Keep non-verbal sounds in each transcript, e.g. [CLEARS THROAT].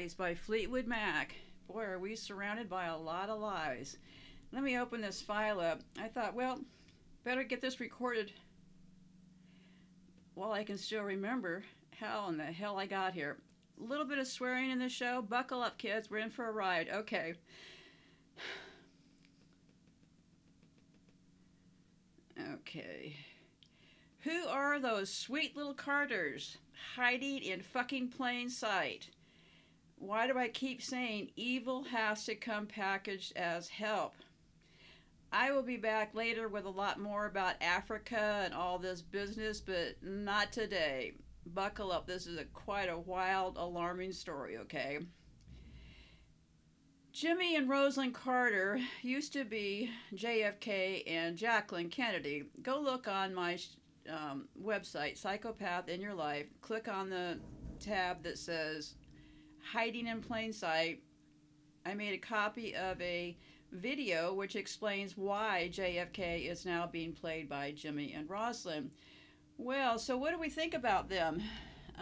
Lies by Fleetwood Mac. Boy, are we surrounded by a lot of lies. Let me open this file up. I thought, well, better get this recorded while I can still remember how in the hell I got here. A little bit of swearing in the show. Buckle up, kids. We're in for a ride. Okay. Okay. Who are those sweet little Carters hiding in fucking plain sight? Why do I keep saying evil has to come packaged as help? I will be back later with a lot more about Africa and all this business, but not today. Buckle up. This is a quite a wild, alarming story, okay? Jimmy and Rosalynn Carter used to be JFK and Jacqueline Kennedy. Go look on my um, website, Psychopath in Your Life. Click on the tab that says Hiding in Plain Sight. I made a copy of a video which explains why JFK is now being played by Jimmy and Rosalynn. Well, so what do we think about them?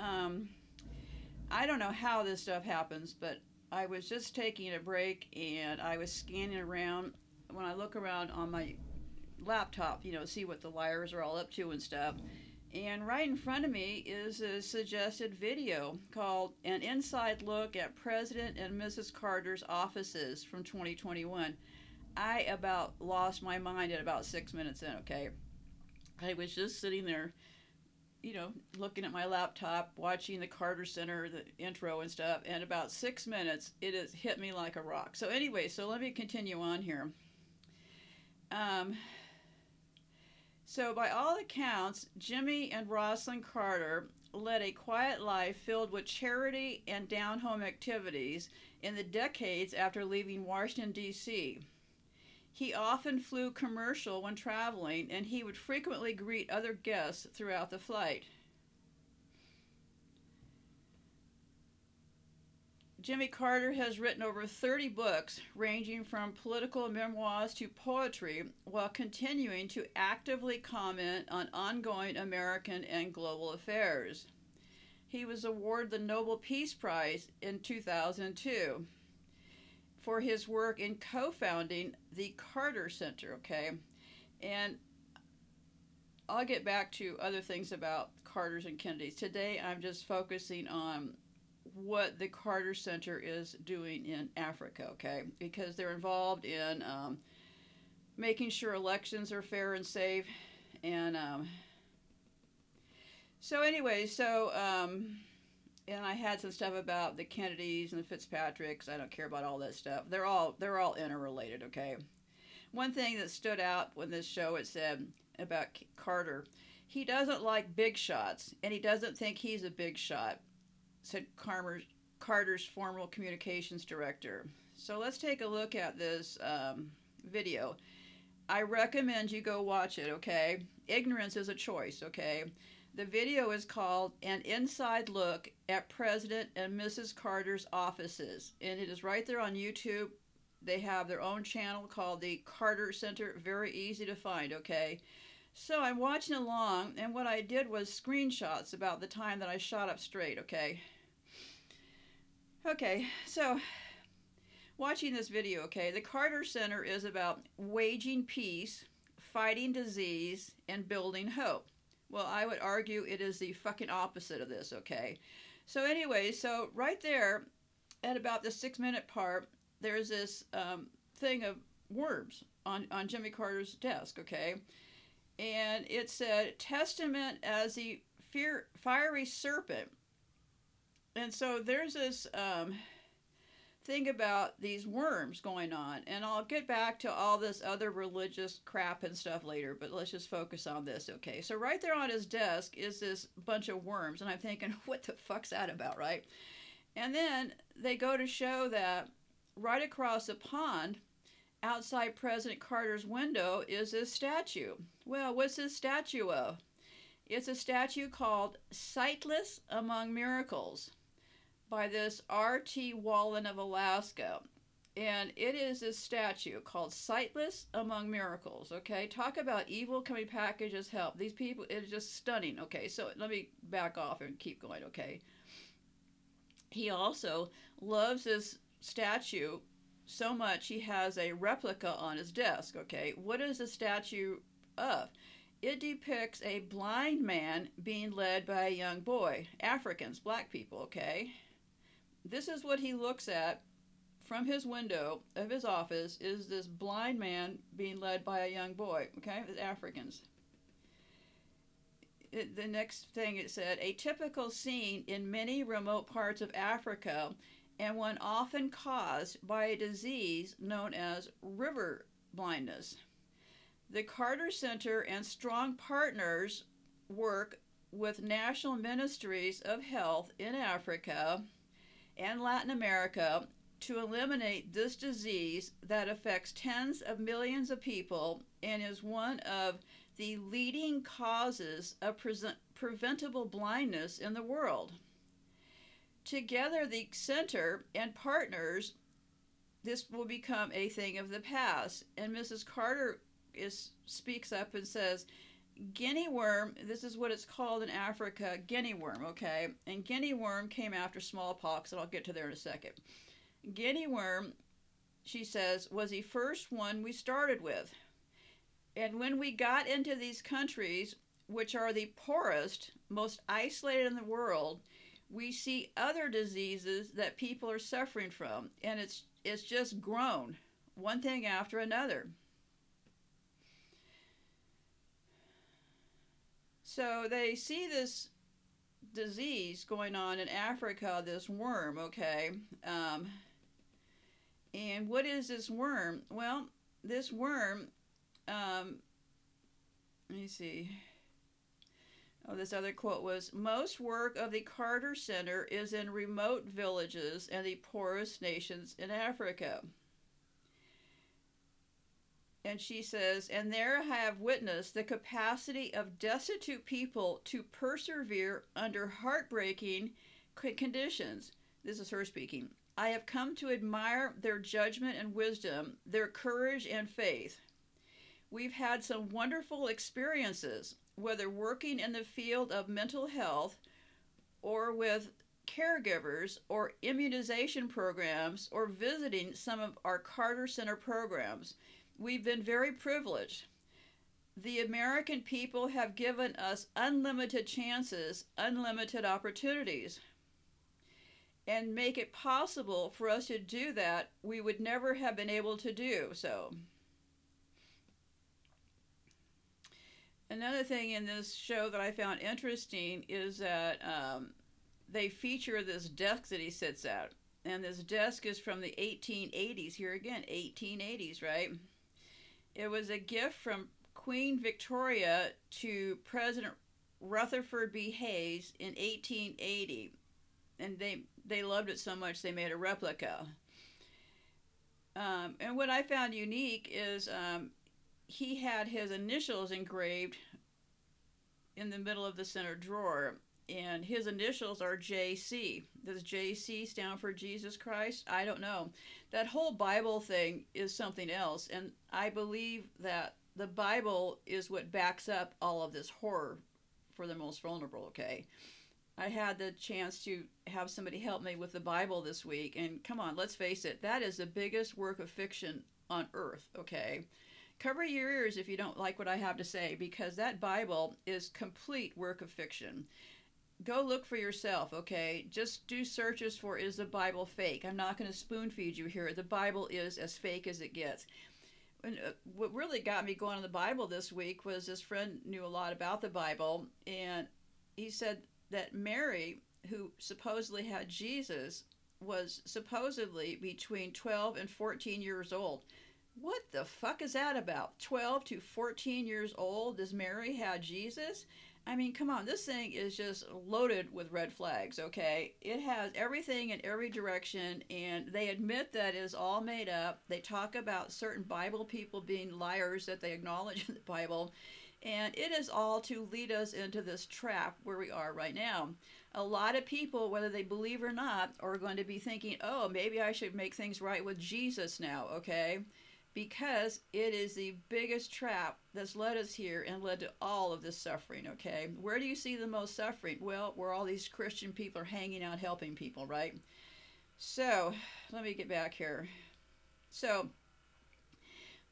Um, I don't know how this stuff happens, but I was just taking a break and I was scanning around. When I look around on my laptop, you know, see what the liars are all up to and stuff. And right in front of me is a suggested video called An Inside Look at President and Mrs. Carter's Offices from 2021. I about lost my mind at about six minutes in, okay? I was just sitting there, you know, looking at my laptop, watching the Carter Center, the intro and stuff, and about six minutes, it has hit me like a rock. So, anyway, so let me continue on here. Um, so, by all accounts, Jimmy and Rosalynn Carter led a quiet life filled with charity and down home activities in the decades after leaving Washington, D.C. He often flew commercial when traveling, and he would frequently greet other guests throughout the flight. Jimmy Carter has written over 30 books, ranging from political memoirs to poetry, while continuing to actively comment on ongoing American and global affairs. He was awarded the Nobel Peace Prize in 2002 for his work in co founding the Carter Center, okay? And I'll get back to other things about Carters and Kennedys. Today I'm just focusing on what the Carter Center is doing in Africa, okay? Because they're involved in um, making sure elections are fair and safe. And um, so, anyway, so, um, and I had some stuff about the Kennedys and the Fitzpatricks. I don't care about all that stuff. They're all they're all interrelated, okay? One thing that stood out when this show it said about Carter, he doesn't like big shots, and he doesn't think he's a big shot said Carter's, Carter's former communications director. So let's take a look at this um, video. I recommend you go watch it, okay? Ignorance is a choice, okay? The video is called An Inside Look at President and Mrs. Carter's Offices, and it is right there on YouTube. They have their own channel called the Carter Center. Very easy to find, okay? So I'm watching along, and what I did was screenshots about the time that I shot up straight, okay? Okay, so watching this video, okay, the Carter Center is about waging peace, fighting disease, and building hope. Well, I would argue it is the fucking opposite of this, okay? So, anyway, so right there at about the six minute part, there's this um, thing of worms on, on Jimmy Carter's desk, okay? And it said, Testament as the fear, fiery serpent and so there's this um, thing about these worms going on, and I'll get back to all this other religious crap and stuff later, but let's just focus on this, okay? So, right there on his desk is this bunch of worms, and I'm thinking, [LAUGHS] what the fuck's that about, right? And then they go to show that right across the pond, outside President Carter's window, is this statue. Well, what's this statue of? It's a statue called Sightless Among Miracles by this R.T. Wallen of Alaska. And it is a statue called Sightless Among Miracles. Okay, talk about evil coming packaged as help. These people, it is just stunning. Okay, so let me back off and keep going. Okay, He also loves this statue so much he has a replica on his desk. Okay, what is the statue of? It depicts a blind man being led by a young boy. Africans, black people, okay? This is what he looks at from his window of his office is this blind man being led by a young boy, okay? Africans. It, the next thing it said a typical scene in many remote parts of Africa and one often caused by a disease known as river blindness. The Carter Center and strong partners work with national ministries of health in Africa and Latin America to eliminate this disease that affects tens of millions of people and is one of the leading causes of pre- preventable blindness in the world. Together, the center and partners, this will become a thing of the past. And Mrs. Carter is speaks up and says, guinea worm, this is what it's called in Africa, guinea worm, okay? And guinea worm came after smallpox, and I'll get to there in a second. Guinea worm, she says, was the first one we started with. And when we got into these countries, which are the poorest, most isolated in the world, we see other diseases that people are suffering from, and it's it's just grown one thing after another. So they see this disease going on in Africa, this worm, okay? Um, and what is this worm? Well, this worm, um, let me see. Oh, this other quote was Most work of the Carter Center is in remote villages and the poorest nations in Africa. And she says, and there I have witnessed the capacity of destitute people to persevere under heartbreaking conditions. This is her speaking. I have come to admire their judgment and wisdom, their courage and faith. We've had some wonderful experiences whether working in the field of mental health or with caregivers or immunization programs or visiting some of our Carter Center programs. We've been very privileged. The American people have given us unlimited chances, unlimited opportunities. And make it possible for us to do that, we would never have been able to do so. Another thing in this show that I found interesting is that um, they feature this desk that he sits at. And this desk is from the 1880s. Here again, 1880s, right? It was a gift from Queen Victoria to President Rutherford B. Hayes in 1880. And they, they loved it so much they made a replica. Um, and what I found unique is um, he had his initials engraved in the middle of the center drawer and his initials are JC. Does JC stand for Jesus Christ? I don't know. That whole Bible thing is something else, and I believe that the Bible is what backs up all of this horror for the most vulnerable, okay? I had the chance to have somebody help me with the Bible this week, and come on, let's face it, that is the biggest work of fiction on earth, okay? Cover your ears if you don't like what I have to say, because that Bible is complete work of fiction. Go look for yourself, okay? Just do searches for is the Bible fake? I'm not going to spoon feed you here. The Bible is as fake as it gets. And uh, what really got me going on the Bible this week was this friend knew a lot about the Bible, and he said that Mary, who supposedly had Jesus, was supposedly between 12 and 14 years old. What the fuck is that about? 12 to 14 years old? Does Mary have Jesus? I mean, come on, this thing is just loaded with red flags, okay? It has everything in every direction, and they admit that it is all made up. They talk about certain Bible people being liars that they acknowledge [LAUGHS] in the Bible, and it is all to lead us into this trap where we are right now. A lot of people, whether they believe or not, are going to be thinking, oh, maybe I should make things right with Jesus now, okay? Because it is the biggest trap that's led us here and led to all of this suffering, okay? Where do you see the most suffering? Well, where all these Christian people are hanging out helping people, right? So, let me get back here. So,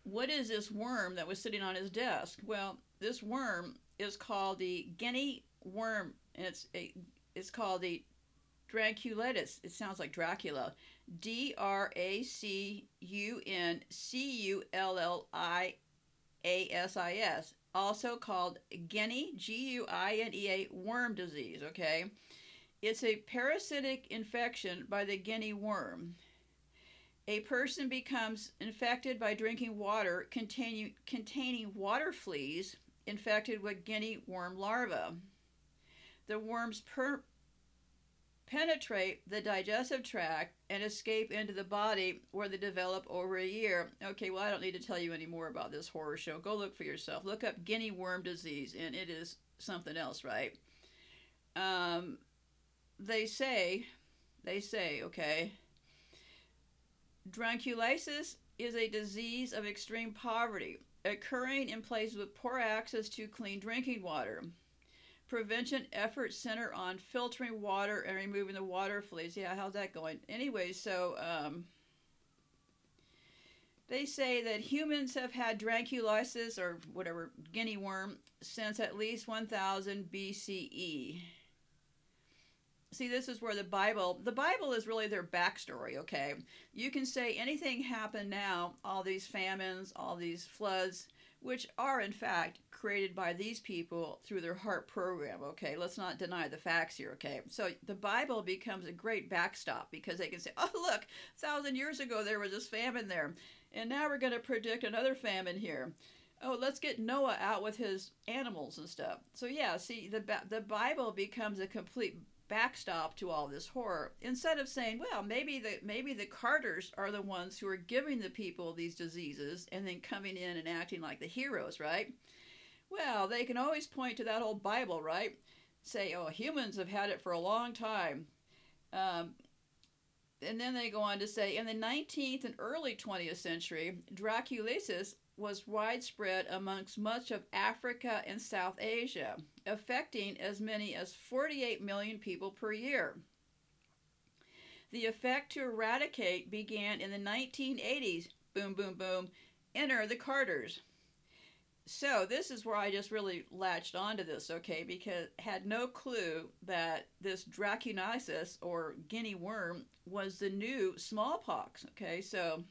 what is this worm that was sitting on his desk? Well, this worm is called the guinea worm, and it's a, it's called the Draculitis. It sounds like Dracula. D R A C U N C U L L I A S I S. Also called Guinea, G U I N E A, worm disease, okay? It's a parasitic infection by the guinea worm. A person becomes infected by drinking water containing, containing water fleas infected with guinea worm larvae. The worms per, penetrate the digestive tract and escape into the body where they develop over a year. Okay, well, I don't need to tell you any more about this horror show. Go look for yourself. Look up guinea worm disease, and it is something else, right? Um, they say, they say, okay, Draculasis is a disease of extreme poverty occurring in places with poor access to clean drinking water. Prevention efforts center on filtering water and removing the water fleas. Yeah, how's that going? Anyway, so um, they say that humans have had draculitis or whatever guinea worm since at least 1000 BCE. See, this is where the Bible, the Bible is really their backstory, okay? You can say anything happened now, all these famines, all these floods, which are in fact created by these people through their HAARP program. Okay, let's not deny the facts here. Okay, so the Bible becomes a great backstop because they can say, [LAUGHS] "Oh, look, a thousand years ago there was this famine there, and now we're going to predict another famine here." Oh, let's get Noah out with his animals and stuff. So yeah, see, the the Bible becomes a complete backstop to all this horror instead of saying well maybe the maybe the carters are the ones who are giving the people these diseases and then coming in and acting like the heroes right? Well they can always point to that old bible right? Say oh humans have had it for a long time. Um, and then they go on to say in the 19th and early 20th century draculitis was widespread amongst much of Africa and South Asia, affecting as many as 48 million people per year. The effect to eradicate began in the 1980s. Boom, boom, boom. Enter the Carters. So this is where I just really latched onto this, okay, because had no clue that this dracunitis or guinea worm was the new smallpox. Okay, so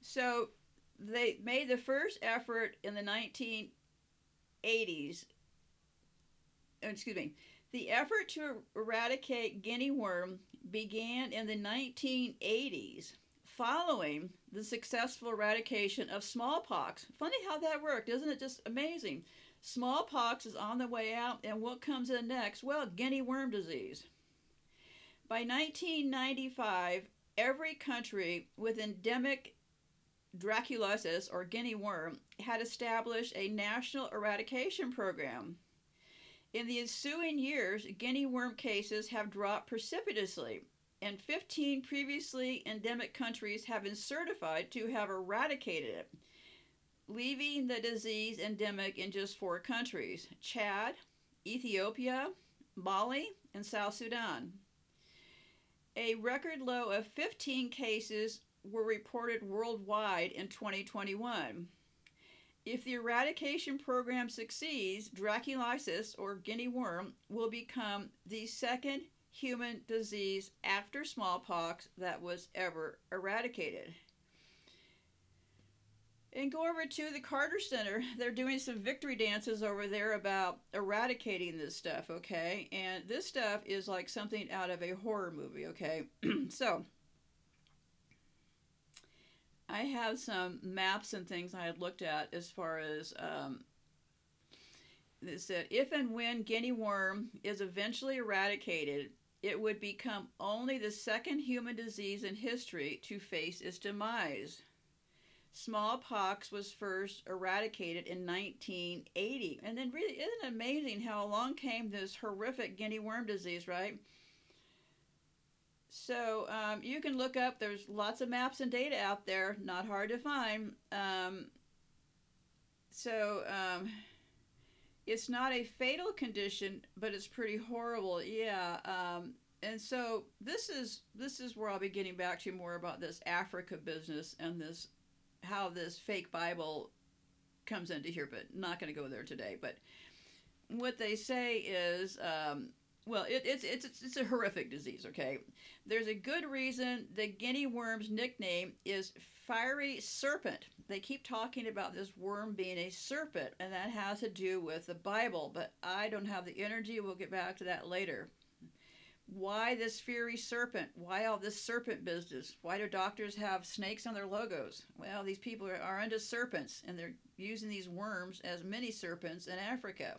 so they made the first effort in the 1980s. Uh, excuse me. The effort to eradicate guinea worm began in the 1980s following the successful eradication of smallpox. Funny how that worked, isn't it? Just amazing. Smallpox is on the way out, and what comes in next? Well, guinea worm disease. By 1995, every country with endemic Draculitis, or guinea worm, had established a national eradication program. In the ensuing years, guinea worm cases have dropped precipitously, and 15 previously endemic countries have been certified to have eradicated it, leaving the disease endemic in just four countries Chad, Ethiopia, Mali, and South Sudan. A record low of 15 cases were reported worldwide in 2021. If the eradication program succeeds, draculitis or guinea worm will become the second human disease after smallpox that was ever eradicated. And go over to the Carter Center. They're doing some victory dances over there about eradicating this stuff, okay? And this stuff is like something out of a horror movie, okay? [CLEARS THROAT] so, I have some maps and things I had looked at as far as um, it said if and when guinea worm is eventually eradicated, it would become only the second human disease in history to face its demise. Smallpox was first eradicated in 1980. And then, really, isn't it amazing how along came this horrific guinea worm disease, right? So um, you can look up. There's lots of maps and data out there. Not hard to find. Um, so um, it's not a fatal condition, but it's pretty horrible. Yeah. Um, and so this is this is where I'll be getting back to you more about this Africa business and this how this fake Bible comes into here, but not going to go there today. But what they say is, um, well, it, it's, it's it's a horrific disease. Okay, there's a good reason the guinea worm's nickname is fiery serpent. They keep talking about this worm being a serpent, and that has to do with the Bible. But I don't have the energy. We'll get back to that later. Why this fiery serpent? Why all this serpent business? Why do doctors have snakes on their logos? Well, these people are, are into serpents, and they're using these worms as mini serpents in Africa.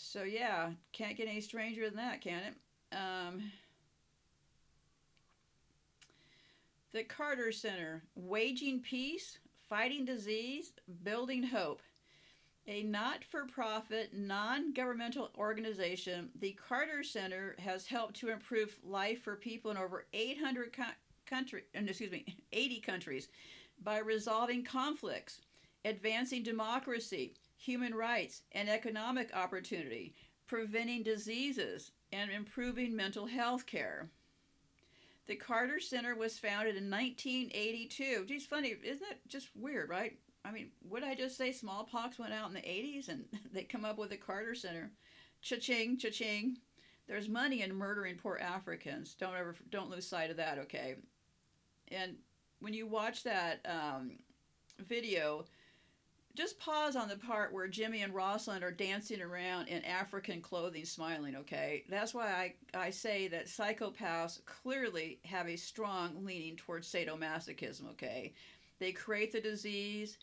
So yeah, can't get any stranger than that, can it? Um, the Carter Center, Waging Peace, Fighting Disease, Building Hope. A not for profit, non governmental organization, the Carter Center has helped to improve life for people in over 800 co- country, excuse me, 80 countries by resolving conflicts, advancing democracy, human rights, and economic opportunity, preventing diseases, and improving mental health care. The Carter Center was founded in 1982. Geez, funny, isn't that just weird, right? I mean, would I just say smallpox went out in the 80s and [LAUGHS] they come up with the Carter Center? Cha-ching, cha-ching. There's money in murdering poor Africans. Don't ever, don't lose sight of that, okay? And when you watch that um, video, just pause on the part where Jimmy and Rosalynn are dancing around in African clothing, smiling, okay? That's why I, I say that psychopaths clearly have a strong leaning towards sadomasochism, okay? They create the disease,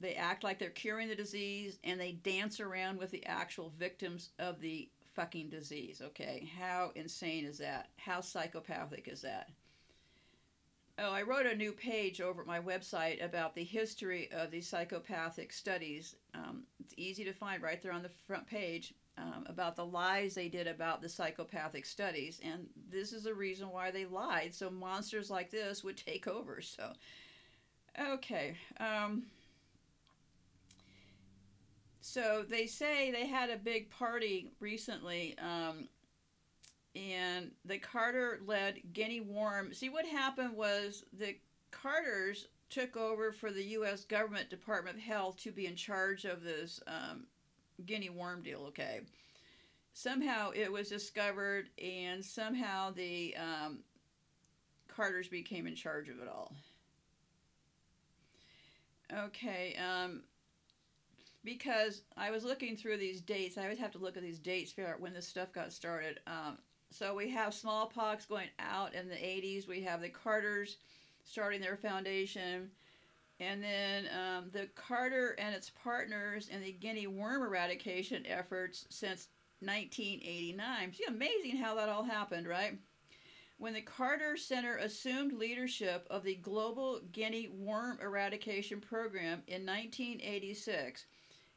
they act like they're curing the disease, and they dance around with the actual victims of the fucking disease, okay? How insane is that? How psychopathic is that? Oh, I wrote a new page over at my website about the history of these psychopathic studies. Um, it's easy to find right there on the front page um, about the lies they did about the psychopathic studies. And this is the reason why they lied, so monsters like this would [LAUGHS] take over. So, okay. Um, so they say they had a big party recently um, and the Carter led Guinea Worm. See, what happened was the Carters took over for the U.S. government Department of Health to be in charge of this um, Guinea worm deal, okay? Somehow it was discovered, and somehow the um, Carters became in charge of it all. Okay, um, because I was looking through these dates, I always have to look at these dates, figure out when this stuff got started. Um, so we have smallpox going out in the 80s. We have the Carters starting their foundation. And then um, the Carter and its partners in the guinea worm eradication efforts since 1989. See, amazing how that all happened, right? When the Carter Center assumed leadership of the Global Guinea Worm Eradication Program in 1986,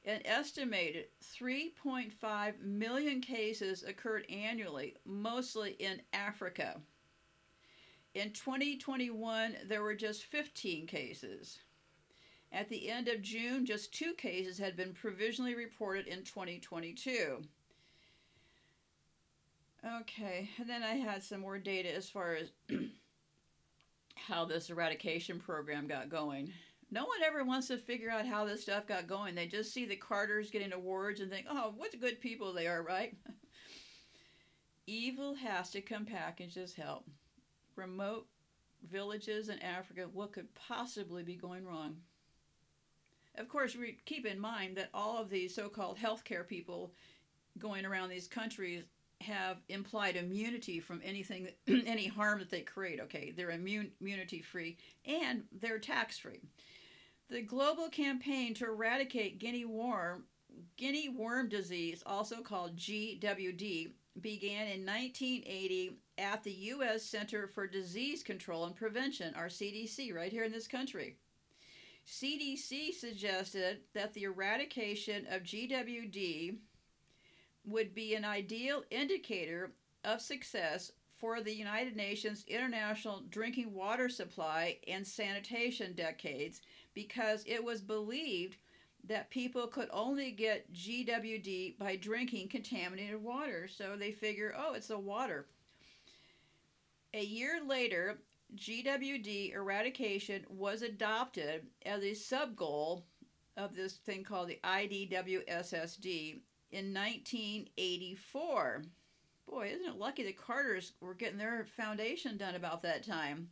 an estimated 3.5 million cases occurred annually, mostly in Africa. In 2021, there were just 15 cases. At the end of June, just two cases had been provisionally reported in 2022. Okay, and then I had some more data as far as [CLEARS THROAT] how this eradication program got going no one ever wants to figure out how this stuff got going. They just see the Carters getting awards and think, oh, what good people they are, right? [LAUGHS] Evil has to come packaged as help. Remote villages in Africa, what could possibly be going wrong? Of course, we keep in mind that all of these so called healthcare people going around these countries have implied immunity from anything, [CLEARS THROAT] any harm that they create. Okay, they're immune, immunity free and they're tax free. The global campaign to eradicate guinea worm, guinea worm disease, also called GWD, began in 1980 at the U.S. Center for Disease Control and Prevention, our CDC, right here in this country. CDC suggested that the eradication of GWD would be an ideal indicator of success for the United Nations International Drinking Water Supply and Sanitation decades because it was believed that people could only get GWD by drinking contaminated water. So they figure, oh, it's the water. A year later, GWD eradication was adopted as a sub goal of this thing called the IDWSSD in 1984. Boy, isn't it lucky the Carters were getting their foundation done about that time?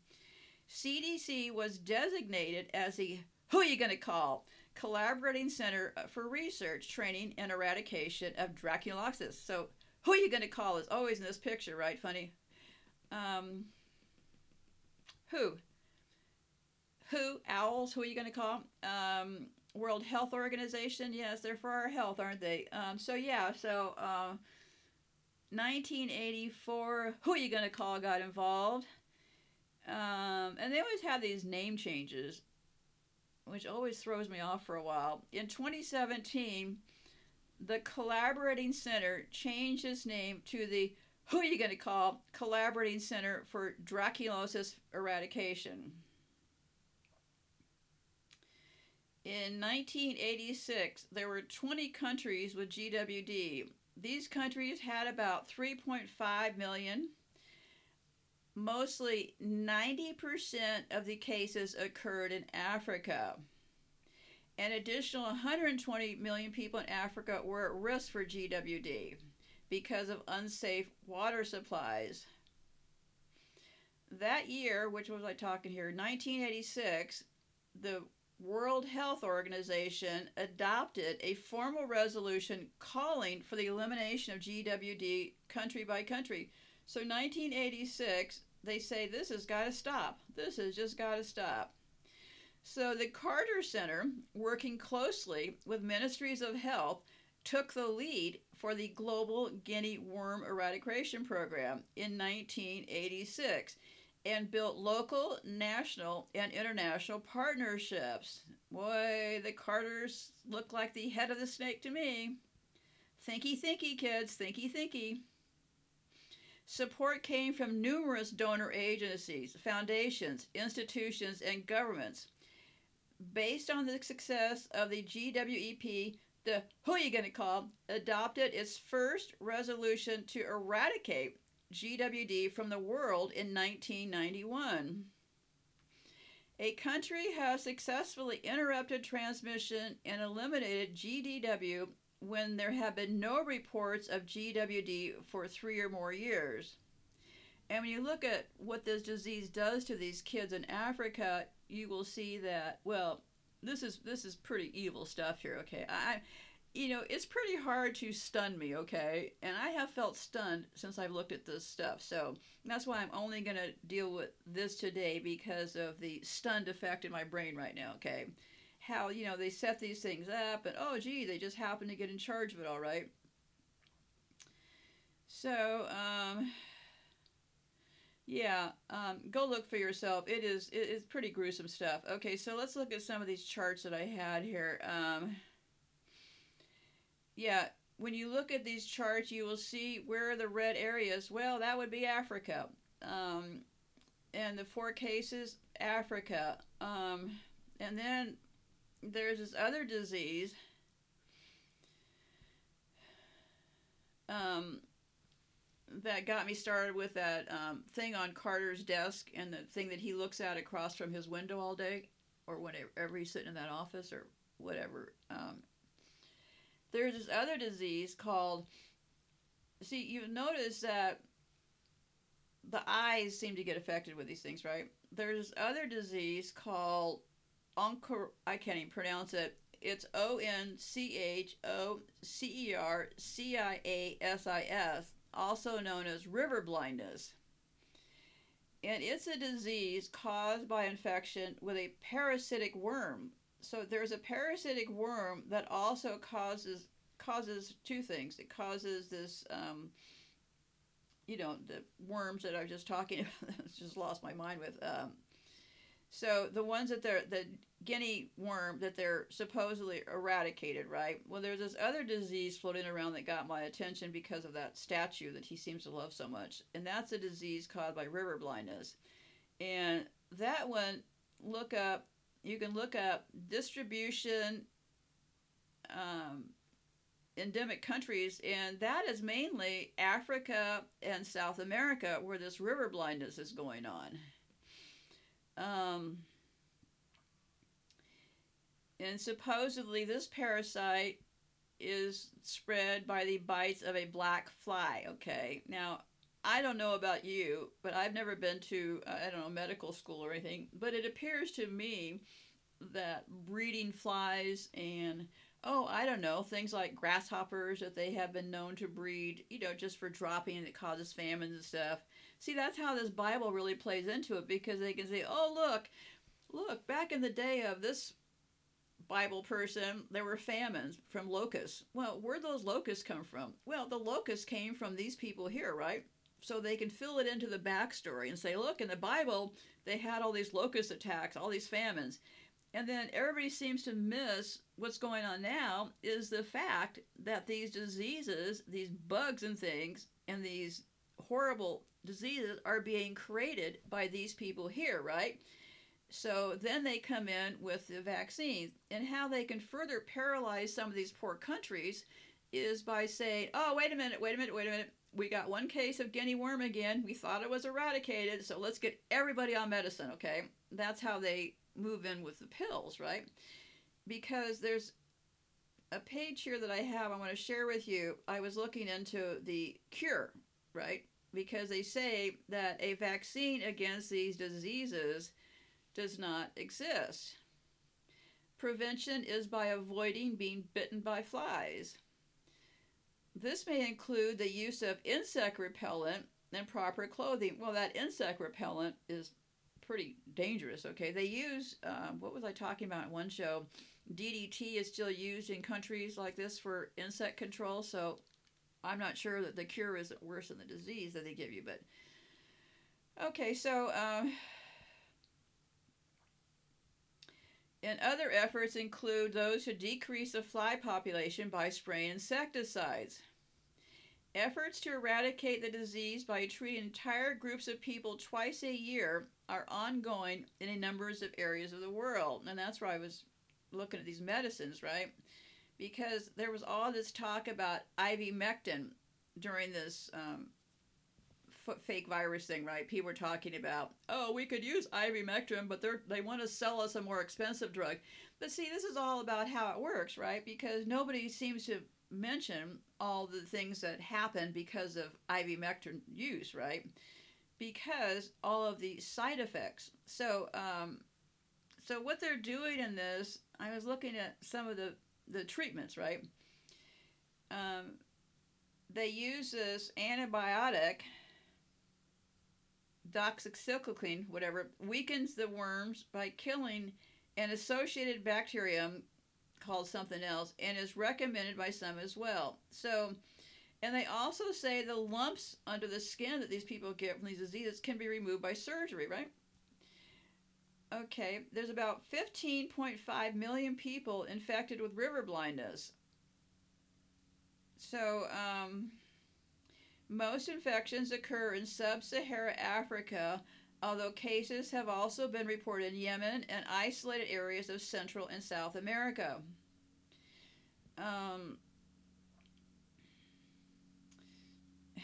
CDC was designated as the who are you going to call collaborating center for research, training, and eradication of Dracunaloxus. So, who are you going to call is always in this picture, right? Funny. Um, who? Who? Owls? Who are you going to call? Um, World Health Organization. Yes, they're for our health, aren't they? Um, so yeah. So. Uh, 1984, who are you going to call got involved? Um, and they always have these name changes which always throws me off for a while. In 2017, the Collaborating Center changed its name to the who are you going to call Collaborating Center for Dracunalosis Eradication. In 1986, there were 20 countries with GWD. These countries had about 3.5 million mostly 90% of the cases occurred in Africa. An additional 120 million people in Africa were at risk for GWD because of unsafe water supplies. That year, which was I talking here, 1986, the World Health Organization adopted a formal resolution calling for the elimination of GWD country by country. So 1986, they say this has got to stop. This has just got to stop. So the Carter Center, working closely with Ministries of Health, took the lead for the Global Guinea Worm Eradication Program in 1986 and built local, national, and international partnerships. Boy, the Carters look like the head of the snake to me. Thinky, thinky, kids, thinky, thinky. Support came from numerous donor agencies, foundations, institutions, and governments. Based on the success of the GWEP, the who are you going to call adopted its first resolution to eradicate GWD from the world in 1991. A country has successfully interrupted transmission and eliminated GDW when there have been no reports of GWD for three or more years. And when you look at what this disease does to these kids in Africa, you will see that well, this is this is pretty evil stuff here. Okay, I, you know, it's pretty hard to stun me. Okay, and I have felt stunned since I've looked at this stuff. So that's why I'm only gonna deal with this today because of the stunned effect in my brain right now. Okay, how you know they set these things up and oh gee they just happen to get in charge of it all right. So um, yeah um, go look for yourself. It is it is pretty gruesome stuff. Okay so let's look at some of these charts that i had here. Um, yeah when you look at these charts you will see where the red areas. Well that would be africa um, and the four cases africa um, and then there's this other disease um, that got me started with that um, thing on Carter's desk and the thing that he looks at across from his window all day, or whenever he's sitting in that office or whatever. Um, there's this other disease called. See, you notice that the eyes seem to get affected with these things, right? There's this other disease called Oncor, I can't even pronounce it. It's O N C H O C E R C I A S I S, also known as river blindness. And it's a disease caused by infection with a parasitic worm. So there's a parasitic worm that also causes causes two things. It causes this, um, you know, the worms that I was just talking [LAUGHS] about. just lost my mind with. Um, So the ones that they're the guinea worm that they're supposedly eradicated, right? Well, there's this other disease floating around that got my attention because of that statue that he seems to love so much, and that's a disease caused by river blindness. And that one, look up. You can look up distribution. Um, endemic countries, and that is mainly Africa and South America, where this river blindness is going on. Um, and supposedly, this parasite is spread by the bites of a black fly. Okay, now I don't know about you, but I've never been to uh, I don't know medical school or anything, but it appears to me that breeding flies and oh, I don't know, things like grasshoppers that they have been known to breed, you know, just for dropping that causes famines and stuff. See, that's how this Bible really plays into it because they can say, oh, look, look, back in the day of this Bible person, there were famines from locusts. Well, where'd those locusts come from? Well, the locusts came from these people here, right? So they can fill it into the backstory and say, look, in the Bible, they had all these locust attacks, all these famines. And then everybody seems to miss what's going on now is the fact that these diseases, these bugs and things, and these horrible diseases are being created by these people here, right? So then they come in with the vaccines. And how they can further paralyze some of these poor countries is by saying, oh, wait a minute, wait a minute, wait a minute. We got one case of guinea worm again. We thought it was eradicated, so let's get everybody on medicine, okay? That's how they move in with the pills, right? Because there's a page here that I have I want to share with you. I was looking into the cure, right? Because they say that a vaccine against these diseases does not exist. Prevention is by avoiding being bitten by flies. This may include the use of insect repellent and proper clothing. Well, that insect repellent is pretty dangerous. Okay, they use uh, what was I talking about in one show? DDT is still used in countries like this for insect control. So I'm not sure that the cure isn't worse than the disease that they give you. But okay, so. Uh, and other efforts include those to decrease the fly population by spraying insecticides. Efforts to eradicate the disease by treating entire groups of people twice a year are ongoing in a numbers of areas of the world. And that's where I was looking at these medicines, right? Because there was all this talk about ivermectin during this um, fake virus thing, right? People were talking about, oh, we could use ivermectin, but they they want to sell us a more expensive drug. But see, this is all about how it works, right? Because nobody seems to mention all the things that happen because of ivermectin use, right? Because all of the side effects. So, um, so what they're doing in this, I was looking at some of the the treatments, right? Um, they use this antibiotic, doxycycline, whatever, weakens the worms by killing an associated bacterium called something else and is recommended by some as well. So, and they also say the lumps under the skin that these people get from these diseases can be removed by surgery, right? Okay, there's about 15.5 million people infected with river blindness. So, um, most infections occur in sub Saharan Africa, although cases have also been reported in Yemen and isolated areas of Central and South America. Um,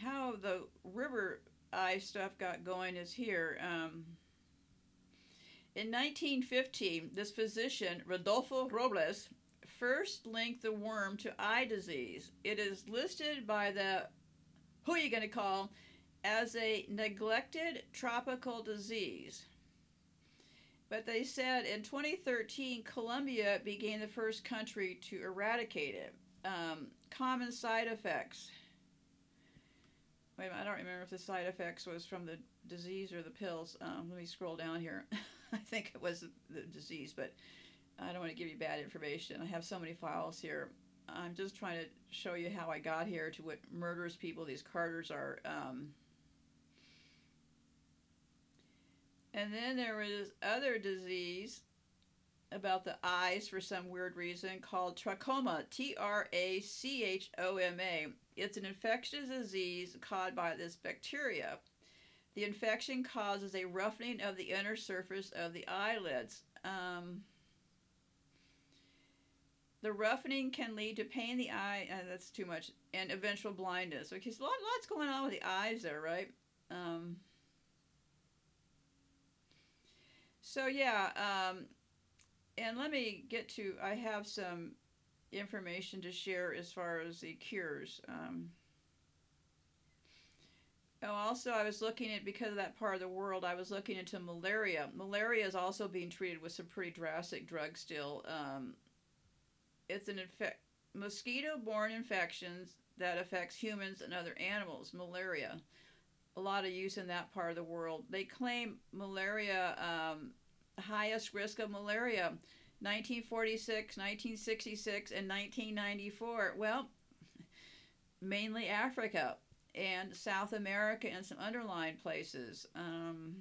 how the river eye stuff got going is here. Um, in 1915, this physician, Rodolfo Robles, first linked the worm to eye disease. It is listed by the, who are you going to call, as a neglected tropical disease. But they said in 2013, Colombia became the first country to eradicate it. Um, common side effects. Wait I don't remember if the side effects was from the disease or the pills. Um, let me scroll down here. [LAUGHS] [LAUGHS] I think it was the disease, but I don't want to give you bad information. I have so many files here. I'm just trying to show you how I got here to what murderous people these Carters are. Um, And then there was other disease about the eyes for some weird reason called trachoma, T R A C H O M A. It's an infectious disease caused by this bacteria. The infection causes a roughening of the inner surface of the eyelids. Um, the roughening can lead to pain in the eye, and that's too much, and eventual blindness. Okay, so a lot, lots going on with the eyes there, right? Um, so yeah, um, and let me get to. I have some information to share as far as the cures. Um, oh, also, I was looking at because of that part of the world. I was looking into malaria. Malaria is also being treated with some pretty drastic drugs still. Um, it's an infect mosquito-borne infections that affects humans and other animals. Malaria, a lot of use in that part of the world. They claim malaria, um, highest risk of malaria, 1946, 1966, and 1994. Well, [LAUGHS] mainly Africa and South America and some underlying places. Um,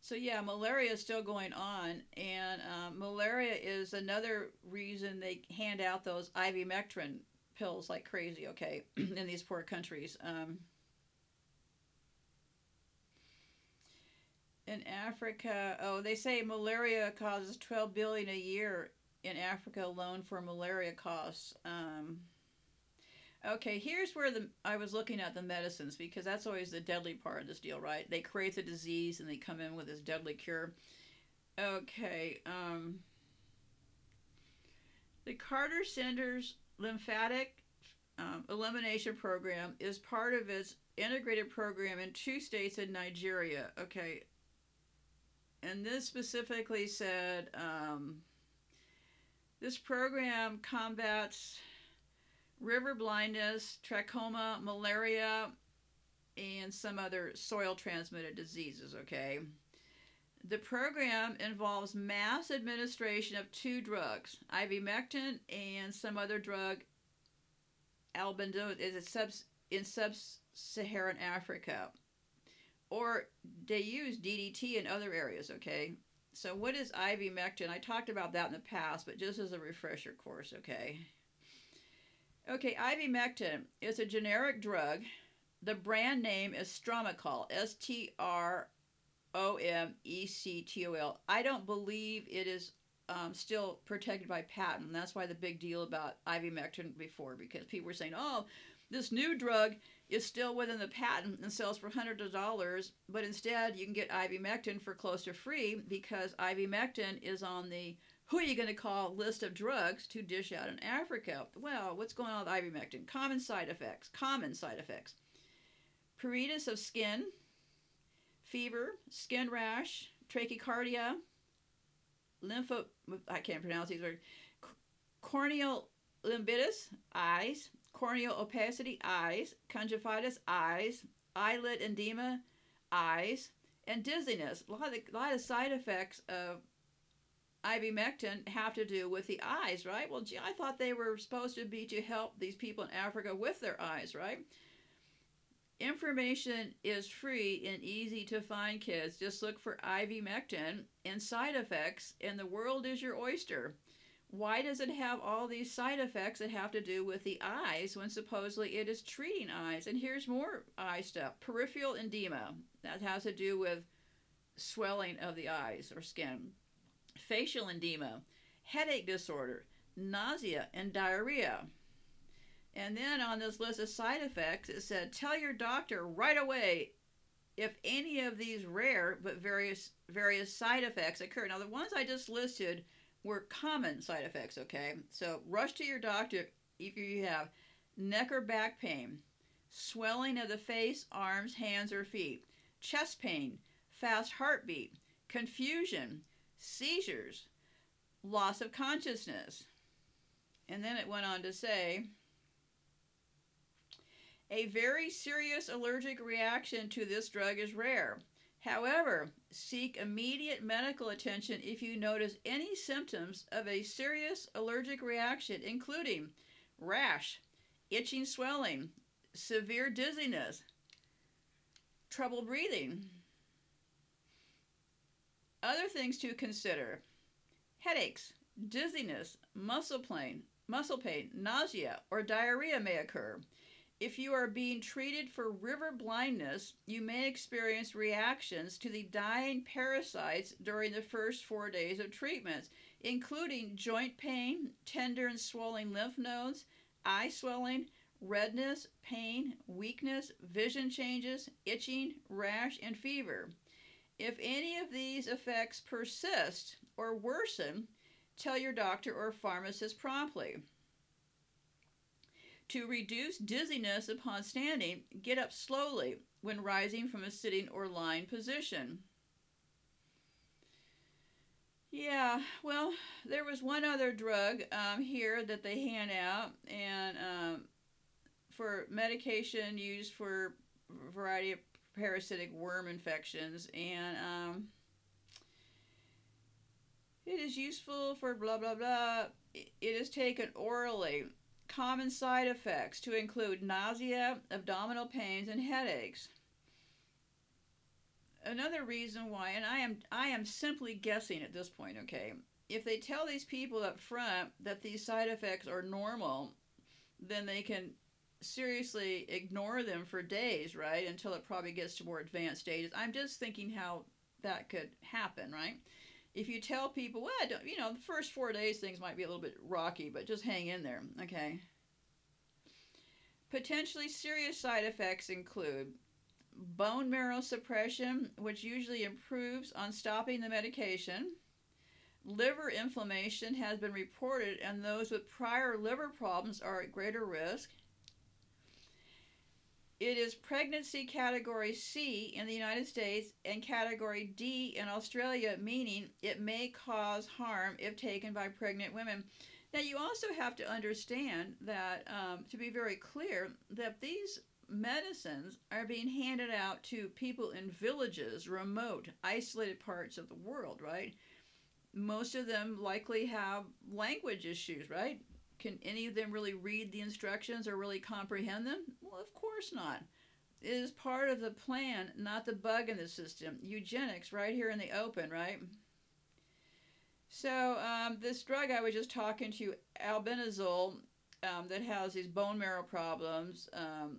so yeah, malaria is still going on, and um, malaria is another reason they hand out those ivermectin pills like crazy. Okay, [CLEARS THROAT] in these poor countries. Um, in Africa, oh, they say malaria causes 12 billion a year in Africa alone for malaria costs. Um, Okay, here's where the I was looking at the medicines because that's always the deadly part of this deal, right? They create the disease and they come in with this deadly cure. Okay, um, the Carter Center's lymphatic um, elimination program is part of its integrated program in two states in Nigeria. Okay, and this specifically said um, this program combats river blindness, trachoma, malaria, and some other soil transmitted diseases, okay? The program involves mass administration of two drugs, ivermectin and some other drug, albendazole, is in sub-Saharan Africa. Or they use DDT in other areas, okay? So what is ivermectin? I talked about that in the past, but just as a refresher course, okay? Okay, ivermectin is a generic drug. The brand name is Stromectol, S T R O M E C T O L. I don't believe it is um, still protected by patent. That's why the big deal about ivermectin before, because people were saying, oh, this new drug is still within the patent and sells for hundreds of dollars, but instead you can get ivermectin for close to free because ivermectin is on the who are you going to call list of drugs to dish out in Africa? Well, what's going on with ivermectin? Common side effects. Common side effects. Pruritus of skin, fever, skin rash, trachycardia, lympho, I can't pronounce these words, corneal limbitis, eyes, corneal opacity, eyes, conjunctivitis, eyes, eyelid edema, eyes, and dizziness. A lot of, a lot of side effects of ivermectin have to do with the eyes, right? Well, gee, I thought they were supposed to be to help these people in Africa with their eyes, right? Information is free and easy to find, kids. Just look for ivermectin and side effects, and the world is your oyster. Why does it have all these side effects that have to do with the eyes when supposedly it is treating eyes? And here's more eye stuff peripheral edema. That has to do with swelling of the eyes or skin facial edema, headache disorder, nausea, and diarrhea. And then on this list of side effects, it said, tell your doctor right away if any of these rare but various various side effects occur. Now, the ones I just listed were common side effects, okay? So rush to your doctor if you have neck or back pain, swelling of the face, arms, hands, or feet, chest pain, fast heartbeat, confusion, seizures, loss of consciousness. And then it went on to say a very serious allergic reaction to this drug is rare. However, seek immediate medical attention if you notice any symptoms of a serious allergic reaction, including rash, itching swelling, severe dizziness, trouble breathing, Other things to consider headaches, dizziness, muscle pain, muscle pain, nausea, or diarrhea may occur. If you are being treated for river blindness, you may experience reactions to the dying parasites during the first four days of treatment, including joint pain, tender and swollen lymph nodes, eye swelling, redness, pain, weakness, vision changes, itching, rash, and fever. If any of these effects persist or worsen, tell your doctor or pharmacist promptly. To reduce dizziness upon standing, get up slowly when rising from a sitting or lying position. Yeah, well, there was one other drug um, here that they hand out, and um, for medication used for a variety of parasitic worm infections, and um, it is useful for blah blah blah. It is taken orally common side effects to include nausea, abdominal pains, and headaches. Another reason why, and I am I am simply guessing at this point, okay? If they tell these people up front that these side effects are normal, then they can seriously ignore them for days, right? Until it probably gets to more advanced stages. I'm just thinking how that could happen, right? if you tell people, well, don't, you know, the first four days things might be a little bit rocky, but just hang in there, okay? Potentially serious side effects include bone marrow suppression, which usually improves on stopping the medication. Liver inflammation has been reported, and those with prior liver problems are at greater risk. It is pregnancy category C in the United States and category D in Australia, meaning it may cause harm if taken by pregnant women. Now, you also have to understand that, um, to be very clear, that these medicines are being handed out to people in villages, remote, isolated parts of the world, right? Most of them likely have language issues, right? Can any of them really read the instructions or really comprehend them? Well, of course not. It is part of the plan, not the bug in the system. Eugenics, right here in the open, right? So, um, this drug I was just talking to, albendazole, um, that has these bone marrow problems, um,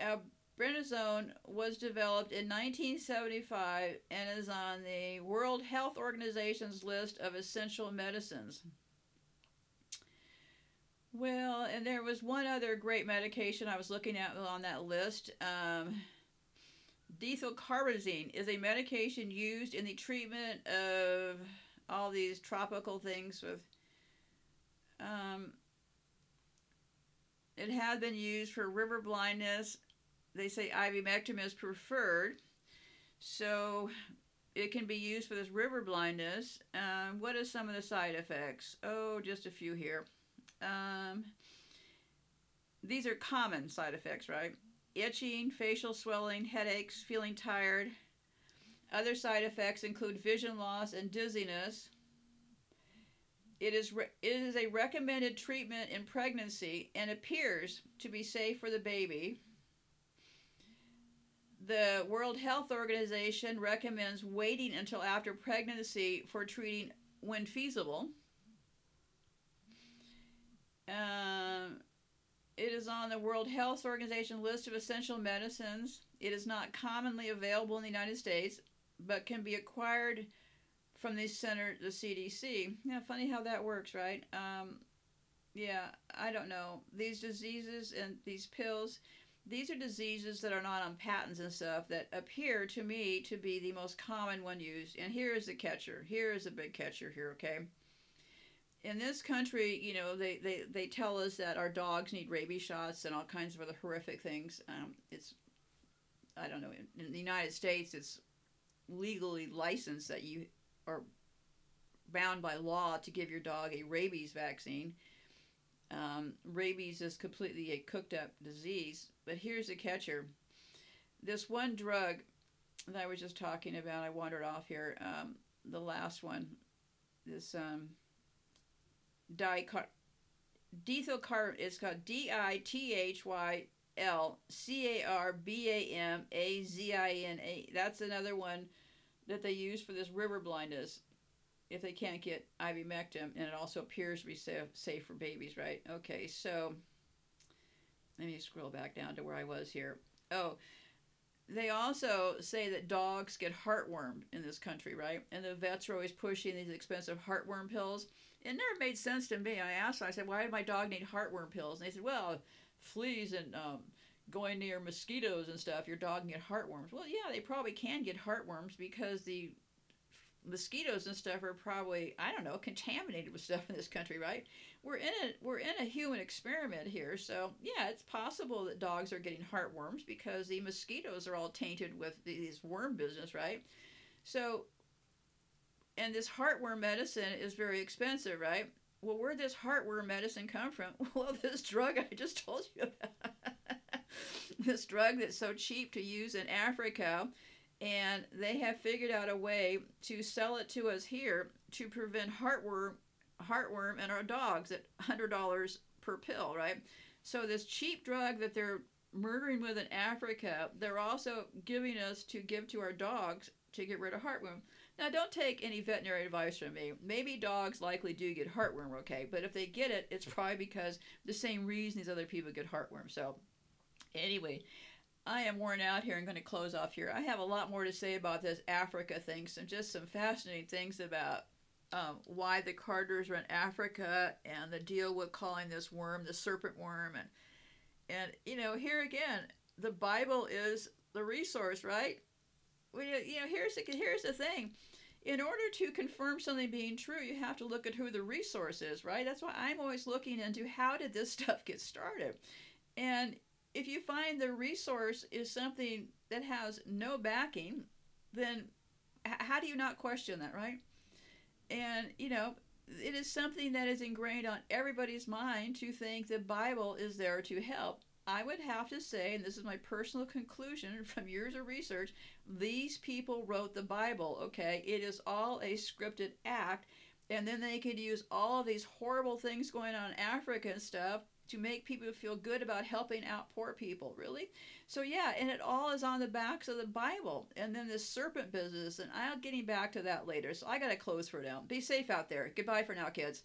albendazole was developed in 1975 and is on the World Health Organization's list of essential medicines. Well, and there was one other great medication I was looking at on that list. Um, Dethylcarbazine is a medication used in the treatment of all these tropical things with. Um, it has been used for river blindness. They say ivermectin is preferred, so it can be used for this river blindness. Um, what are some of the side effects? Oh, just a few here. Um, these are common side effects, right? Itching, facial swelling, headaches, feeling tired. Other side effects include vision loss and dizziness. It is, re- it is a recommended treatment in pregnancy and appears to be safe for the baby. The World Health Organization recommends waiting until after pregnancy for treating when feasible. Um, it is on the World Health Organization list of essential medicines. It is not commonly available in the United States, but can be acquired from the center, the CDC. Yeah, funny how that works, right? Um, yeah, I don't know. These diseases and these pills, these are diseases that are not on patents and stuff that appear to me to be the most common one used. And here is the catcher. Here is a big catcher here, okay? In this country, you know, they, they, they tell us that our dogs need rabies shots and all kinds of other horrific things. Um, it's, I don't know, in, in the United States, it's legally licensed that you are bound by law to give your dog a rabies vaccine. Um, rabies is completely a cooked up disease. But here's the catcher this one drug that I was just talking about, I wandered off here, um, the last one, this. Um, dicar dithylcar it's called D I T H Y L C A R B A M A Z I N A. That's another one that they use for this river blindness if they can't get ivermectin, and it also appears to be safe, safe for babies, right? Okay, so let me scroll back down to where I was here. Oh, they also say that dogs get heartworm in this country, right? And the vets are always pushing these expensive heartworm pills. It never made sense to me. I asked, I said, why did my dog need heartworm pills? And they said, well, fleas and um, going near mosquitoes and stuff, your dog can get heartworms. Well, yeah, they probably can get heartworms because the mosquitoes and stuff are probably I don't know contaminated with stuff in this country, right? We're in a we're in a human experiment here, so yeah, it's possible that dogs are getting heartworms because the mosquitoes are all tainted with these worm business, right? So, and this heartworm medicine is very expensive, right? Well, where does heartworm medicine come from? [LAUGHS] Well, this drug I just told you about. [LAUGHS] this drug that's so cheap to use in Africa and they have figured out a way to sell it to us here to prevent heartworm heartworm in our dogs at $100 per pill right so this cheap drug that they're murdering with in africa they're also giving us to give to our dogs to get rid of heartworm now don't take any veterinary advice from me maybe dogs likely do get heartworm okay but if they get it it's probably because the same reason these other people get heartworm so anyway I am worn out here. I'm going to close off here. I have a lot more to say about this Africa thing, some just some fascinating things about um, why the Carters are in Africa and the deal with calling this worm the serpent worm, and and you know here again, the Bible is the resource, right? You know here's the here's the thing. In order to confirm something being true, you have to look at who the resource is, right? That's why I'm always looking into how did this [LAUGHS] stuff get started, and if you find the resource is something that has no backing, then how do you not question that, right? And, you know, it is something that is ingrained on everybody's mind to think the Bible is there to help. I would have to say, and this is my personal conclusion [LAUGHS] from years of research, these people wrote the Bible, okay? It is all a scripted act. And then they could use all of these horrible things going on in Africa and stuff to make people feel good about helping out poor people, really? So, yeah, and it all is on the backs of the Bible. And then this serpent business, and I'll getting back to that later. So, I got to close for now. Be safe out there. Goodbye for now, kids.